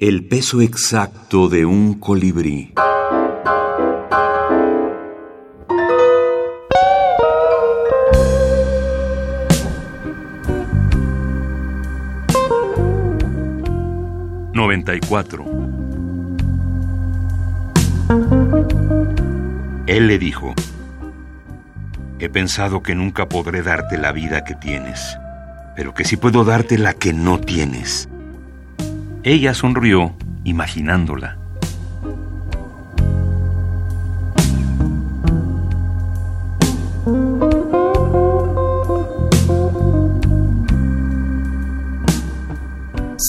El peso exacto de un colibrí. Noventa y cuatro. Él le dijo, He pensado que nunca podré darte la vida que tienes, pero que sí puedo darte la que no tienes. Ella sonrió, imaginándola.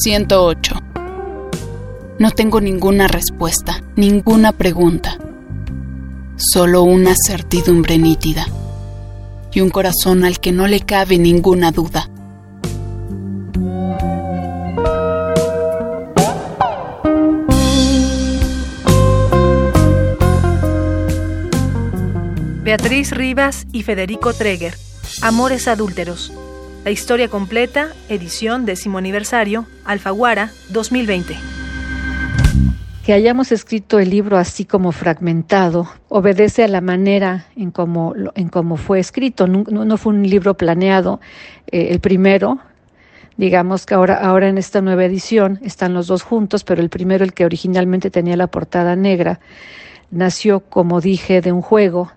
...108... No tengo ninguna respuesta, ninguna pregunta. Solo una certidumbre nítida. Y un corazón al que no le cabe ninguna duda. Beatriz Rivas y Federico Treger. Amores adúlteros. La historia completa, edición décimo aniversario, Alfaguara, 2020. Que hayamos escrito el libro así como fragmentado obedece a la manera en cómo, en cómo fue escrito. No, fue un libro planeado. Eh, el primero, digamos que ahora, ahora en esta nueva edición están los dos juntos, pero el primero, el que originalmente tenía la portada negra, nació, como dije, de un juego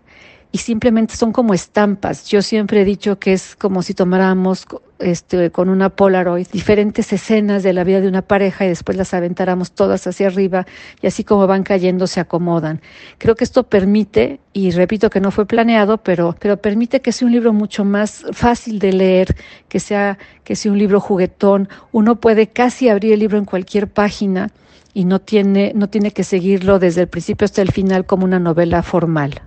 y simplemente son como estampas. Yo siempre he dicho que es como si tomáramos este, con una Polaroid diferentes escenas de la vida de una pareja y después las aventáramos todas hacia arriba y así como van cayendo se acomodan. Creo que esto permite, y repito que no fue planeado, pero, pero permite que sea un libro mucho más fácil de leer, que sea, que sea un libro juguetón. Uno puede casi abrir el libro en cualquier página y no tiene, no tiene que seguirlo desde el principio hasta el final como una novela formal.